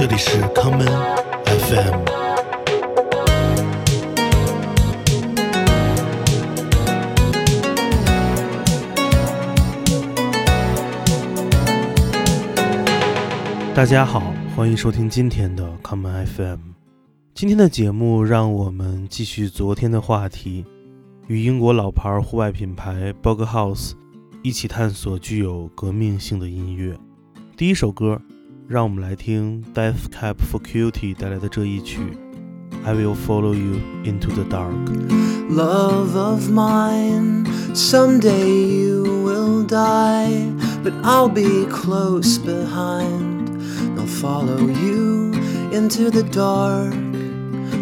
这里是康门 FM。大家好，欢迎收听今天的康门 FM。今天的节目，让我们继续昨天的话题，与英国老牌户外品牌 Bog House 一起探索具有革命性的音乐。第一首歌，让我们来听 Death Cab for Cutie 带来的这一曲《I Will Follow You Into the Dark》。 Love of mine, someday you will die, but I'll be close behind. I'll follow you into the dark.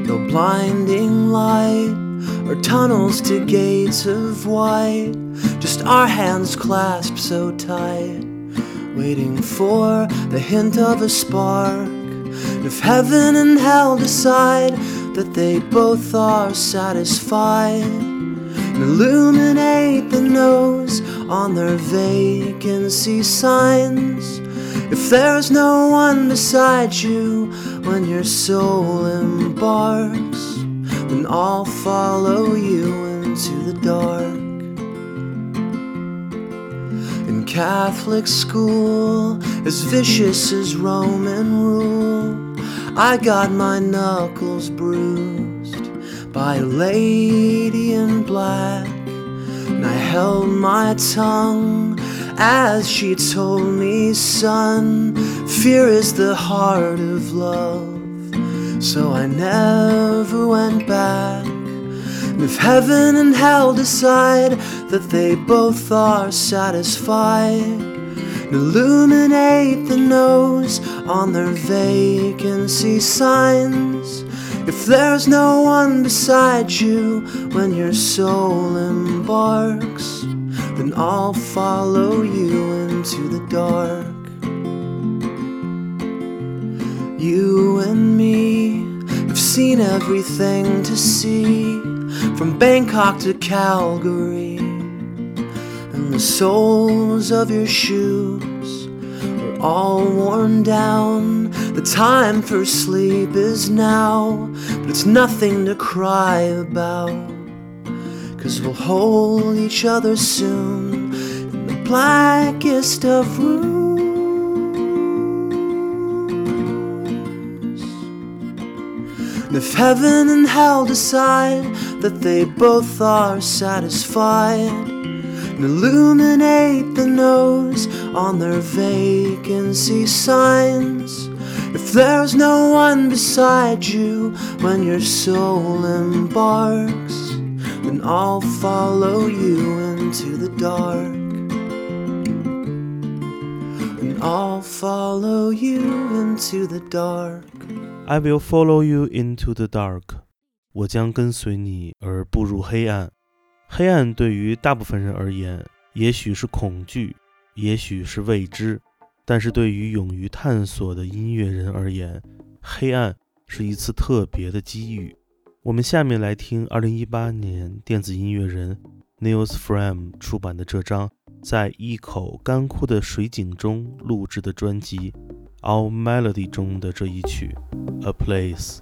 No blinding light or tunnels to gates of white. Just our hands clasped so tight, waiting for the hint of a spark. If heaven and hell decide that they both are satisfied, and illuminate the nose on their vacancy signs. If there's no one beside you when your soul embarks, then I'll follow you into the dark. Catholic school, as vicious as Roman rule, I got my knuckles bruised by a lady in black, and I held my tongue as she told me, son, fear is the heart of love. So I never went back. If heaven and hell decide that they both are satisfied, illuminate the nose on their vacancy signs. If there's no one beside you when your soul embarks, then I'll follow you into the dark. You and me have seen everything to see, from Bangkok to Calgary. And the soles of your shoes are all worn down. The time for sleep is now, but it's nothing to cry about. Cause we'll hold each other soon in the blackest of rooms. And if heaven and hell decide that they both are satisfied, and illuminate the nose on their vacancy signs. If there's no one beside you when your soul embarks, then I'll follow you into the dark. And I'll follow you into the dark. I will follow you into the dark。我将跟随你而步入黑暗。黑暗对于大部分人而言，也许是恐惧，也许是未知，但是对于勇于探索的音乐人而言，黑暗是一次特别的机遇。我们下面来听2018年电子音乐人 Nils Fram 出版的这张在一口干枯的水井中录制的专辑《All Melody》中的这一曲《A Place》。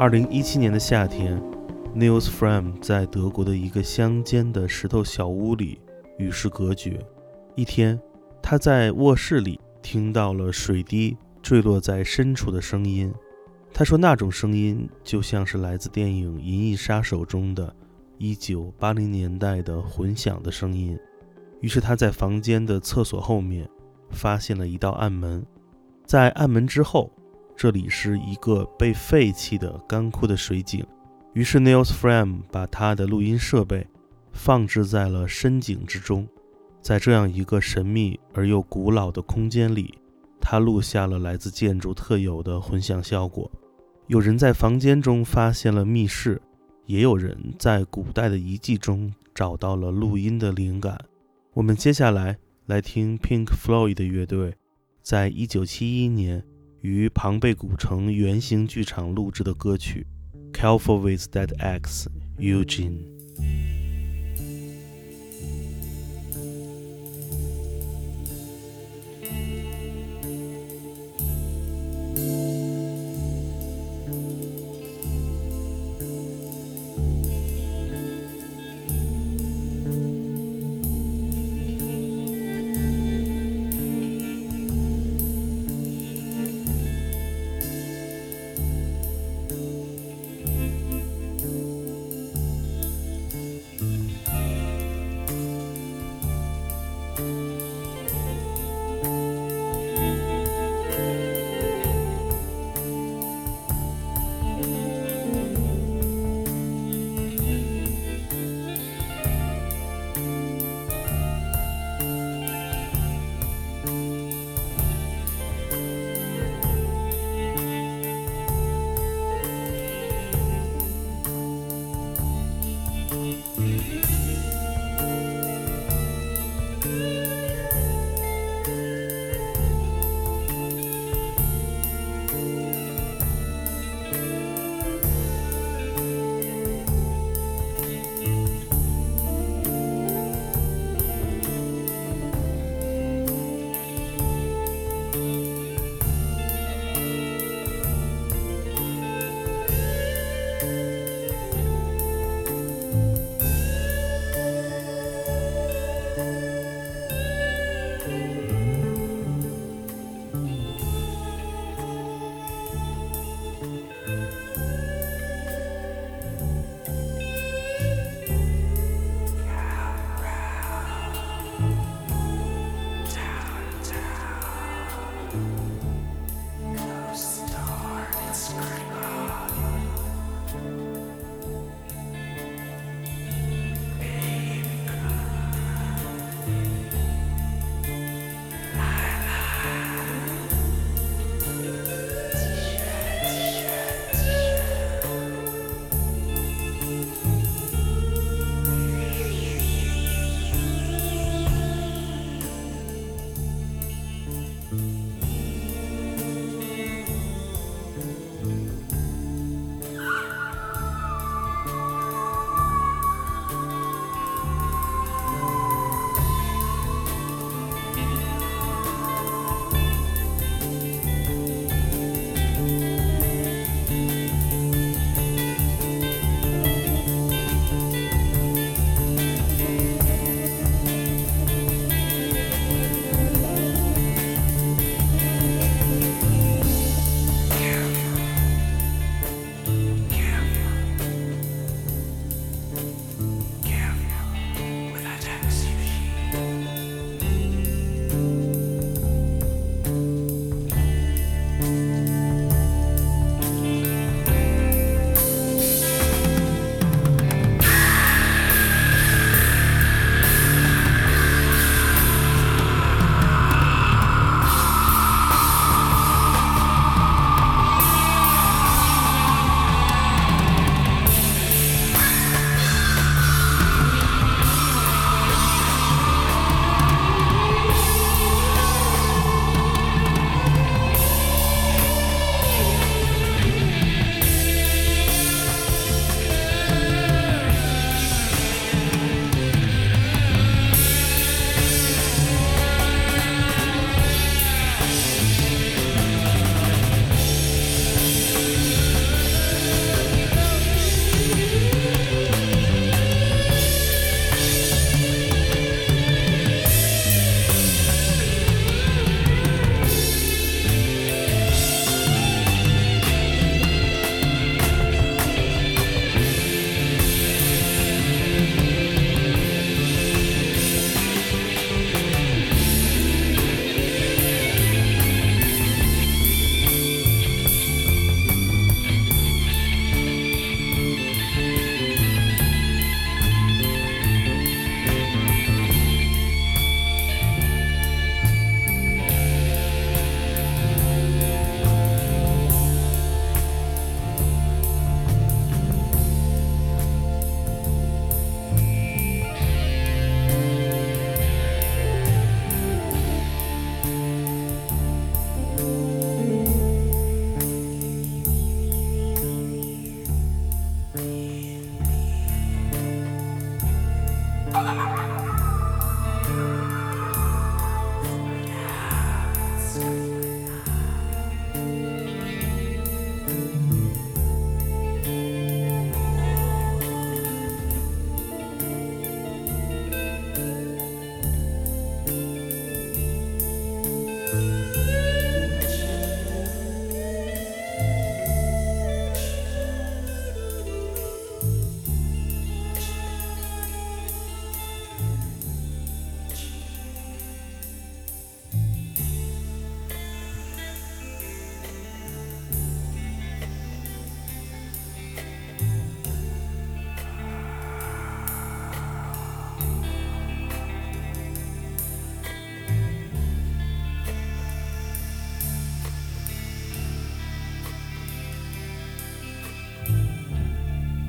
二零一七年的夏天，Nils Fram 在德国的一个乡间的石头小屋里与世隔绝。一天，他在卧室里听到了水滴坠落在深处的声音。他说，那种声音就像是来自电影《银翼杀手》中的一九八零年代的混响的声音。于是他在房间的厕所后面发现了一道暗门，在暗门之后。这里是一个被废弃的干枯的水井，于是 Nils Fram 把他的录音设备放置在了深井之中，在这样一个神秘而又古老的空间里，他录下了来自建筑特有的混响效果。有人在房间中发现了密室，也有人在古代的遗迹中找到了录音的灵感。我们接下来来听 Pink Floyd 的乐队在一九七一年。于庞贝古城圆形剧场录制的歌曲《Careful with That X》，Eugene。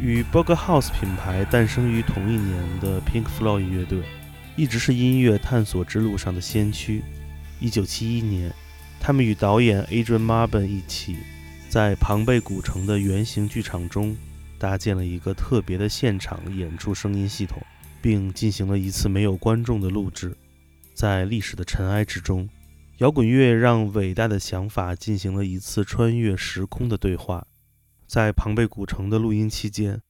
与 b o g House 品牌诞生于同一年的 Pink Floyd 乐队，一直是音乐探索之路上的先驱。1971年，他们与导演 Adrian Marban 一起，在庞贝古城的圆形剧场中搭建了一个特别的现场演出声音系统，并进行了一次没有观众的录制。在历史的尘埃之中，摇滚乐让伟大的想法进行了一次穿越时空的对话。在庞贝古城的录音期间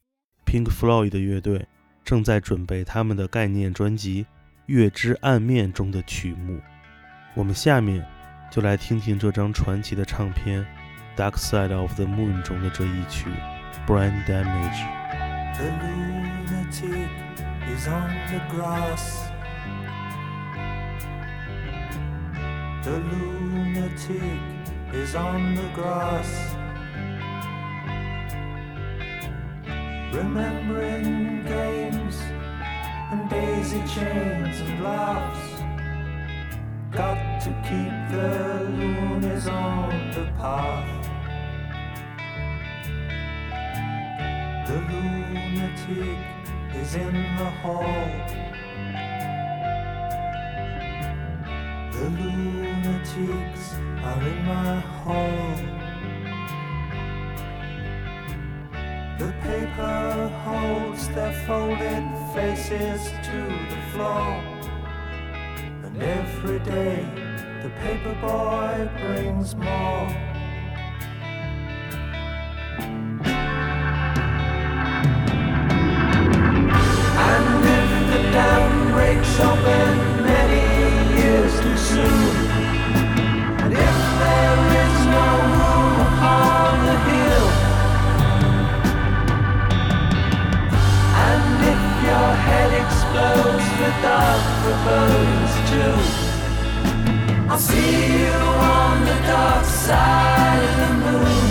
，Pink Floyd 的乐队正在准备他们的概念专辑《月之暗面》中的曲目。我们下面就来听听这张传奇的唱片《Dark Side of the Moon》中的这一曲《Brain Damage》。The lunatic is on the grass. The lunatic is on the grass. Remembering games and daisy chains and laughs. Got to keep the loonies on the path. The lunatic is in the hall. The lunatics are in my hall. Holds their folded faces to the floor. And every day the paper boy brings more. And if the dam breaks open many years too soon, dark forebodings too, I'll see you on the dark side of the moon.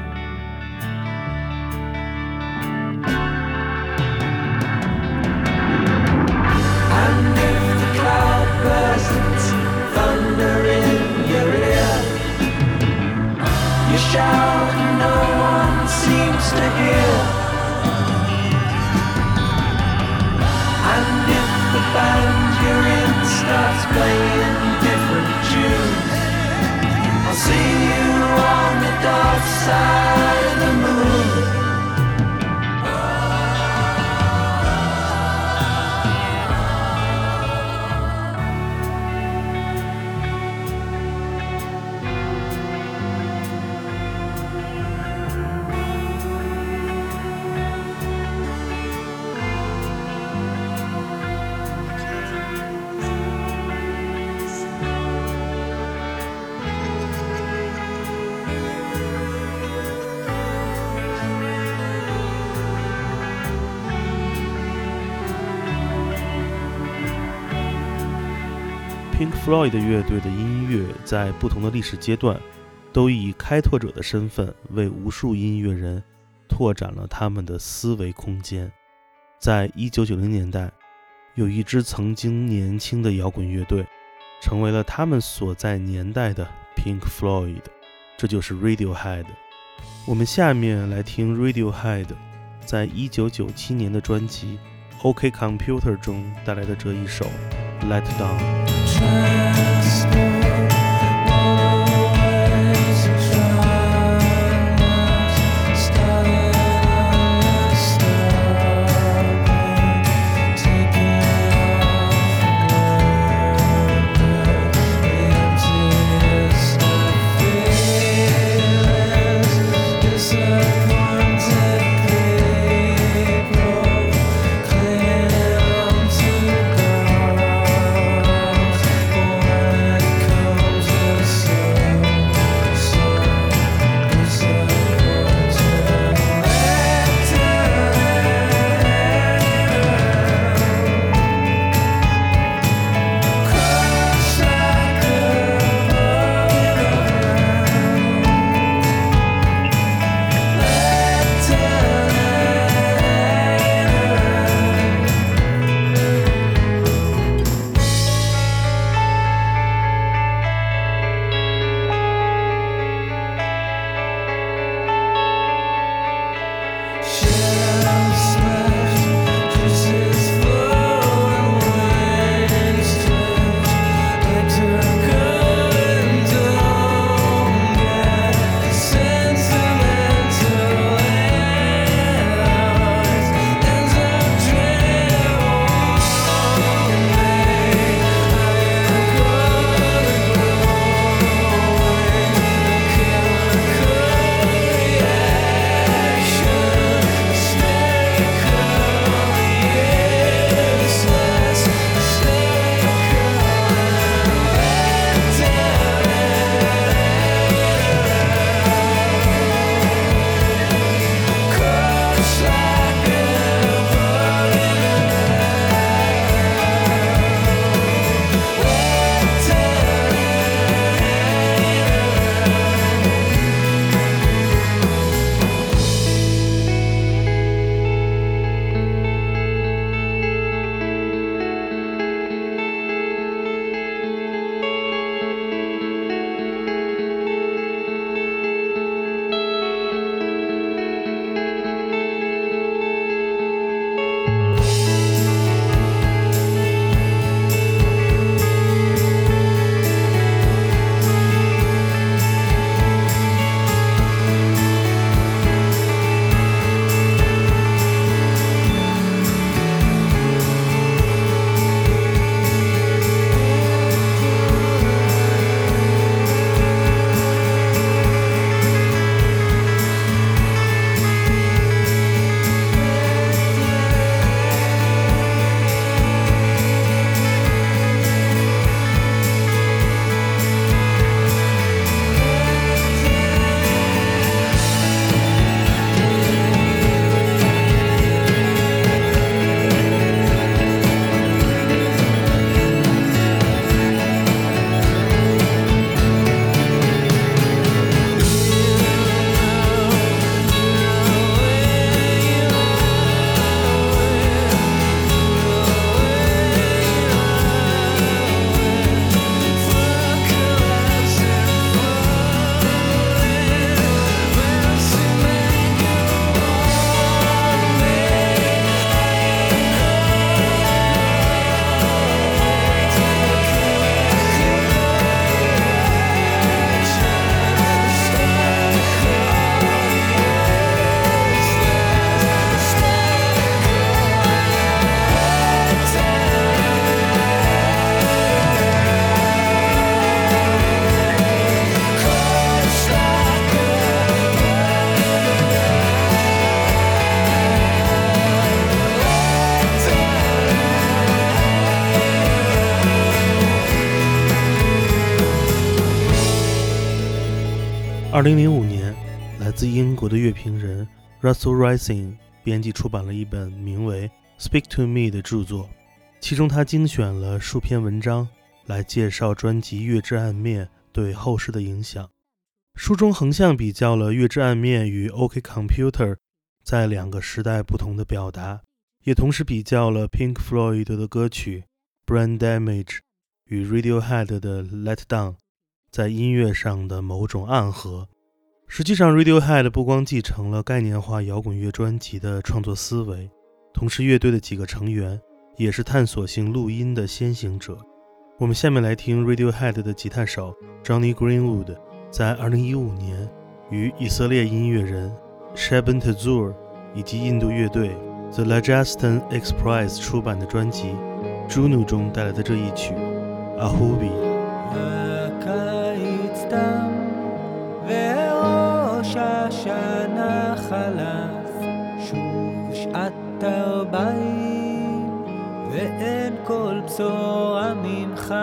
Floyd 乐队的音乐在不同的历史阶段，都以开拓者的身份为无数音乐人拓展了他们的思维空间。在一九九零年代，有一支曾经年轻的摇滚乐队，成为了他们所在年代的 Pink Floyd，这就是 Radiohead。我们下面来听 Radiohead 在一九九七年的专辑《OK Computer》中带来的这一首《Let Down》。last. 二零零五年，来自英国的乐评人 Russell Rising 编辑出版了一本名为《Speak to Me》的著作，其中他精选了数篇文章来介绍专辑《月之暗面》对后世的影响。书中横向比较了《月之暗面》与 OK Computer 在两个时代不同的表达，也同时比较了 Pink Floyd 的歌曲《Brain Damage》与 Radiohead 的《Let Down》。在音乐上的某种暗合。实际上，Radiohead 不光继承了概念化摇滚乐专辑的创作思维，同时乐队的几个成员也是探索性录音的先行者。我们下面来听 Radiohead 的吉他手 Johnny Greenwood 在2015年与以色列音乐人 Shaban Tazur 以及印度乐队 The Rajasthan Express 出版的专辑《Juno》中带来的这一曲《Ahubi》。השנה חלף שוב שעת ארבעים ואין כל בשורה ממך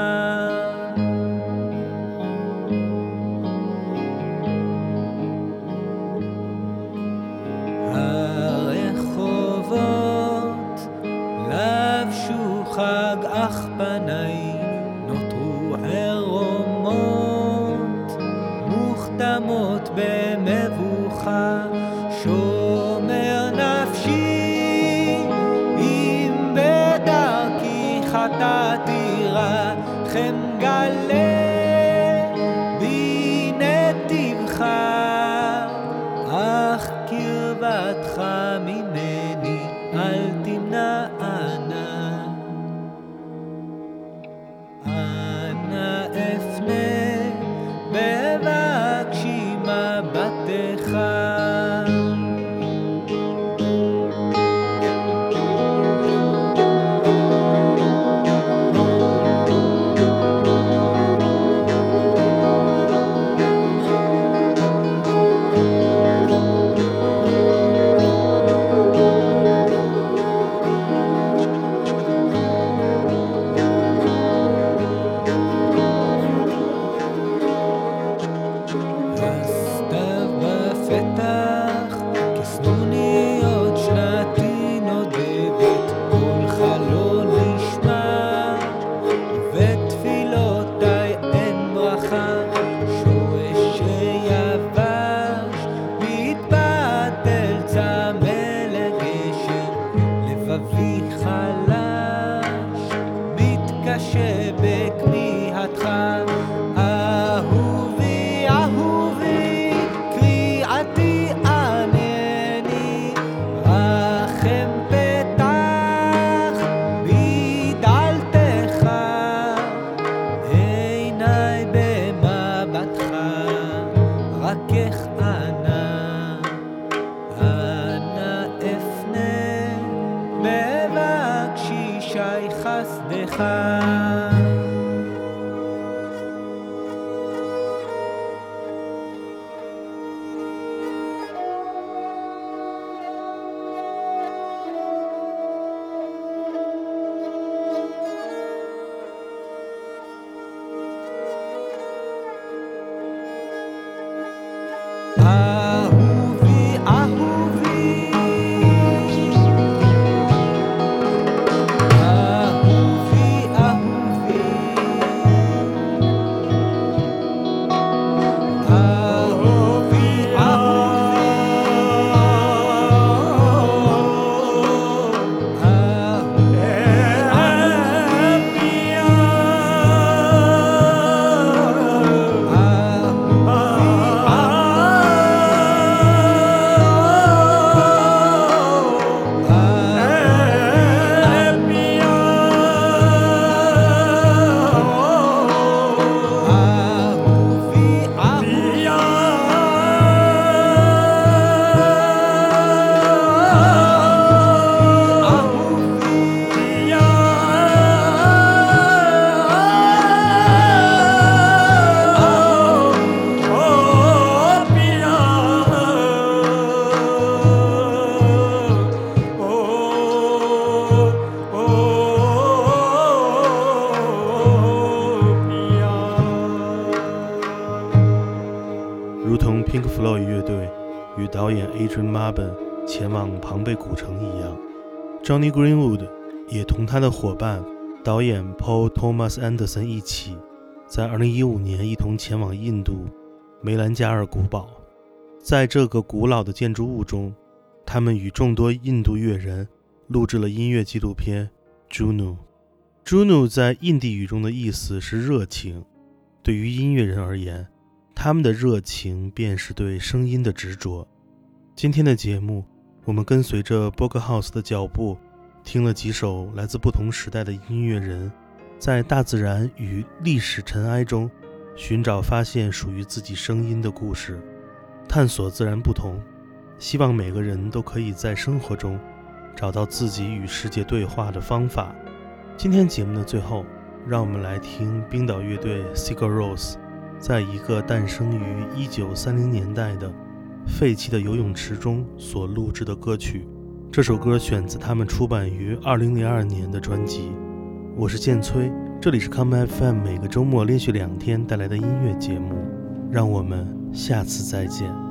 贝古城一样，Johnny Greenwood 也同他的伙伴导演 Paul Thomas Anderson 一起，在2015年一同前往印度梅兰加尔古堡。在这个古老的建筑物中，他们与众多印度乐人录制了音乐纪录片《Juno》。Juno 在印地语中的意思是热情。对于音乐人而言，他们的热情便是对声音的执着。今天的节目，我们跟随着 b o g House 的脚步，听了几首来自不同时代的音乐人，在大自然与历史尘埃中，寻找发现属于自己声音的故事。探索自然不同，希望每个人都可以在生活中找到自己与世界对话的方法。今天节目的最后，让我们来听冰岛乐队 Sigur Rós 在一个诞生于1930年代的废弃的游泳池中所录制的歌曲。这首歌选自他们出版于二零零二年的专辑。我是剑崔，这里是 Come FM，每个周末连续两天带来的音乐节目。让我们。下次再见。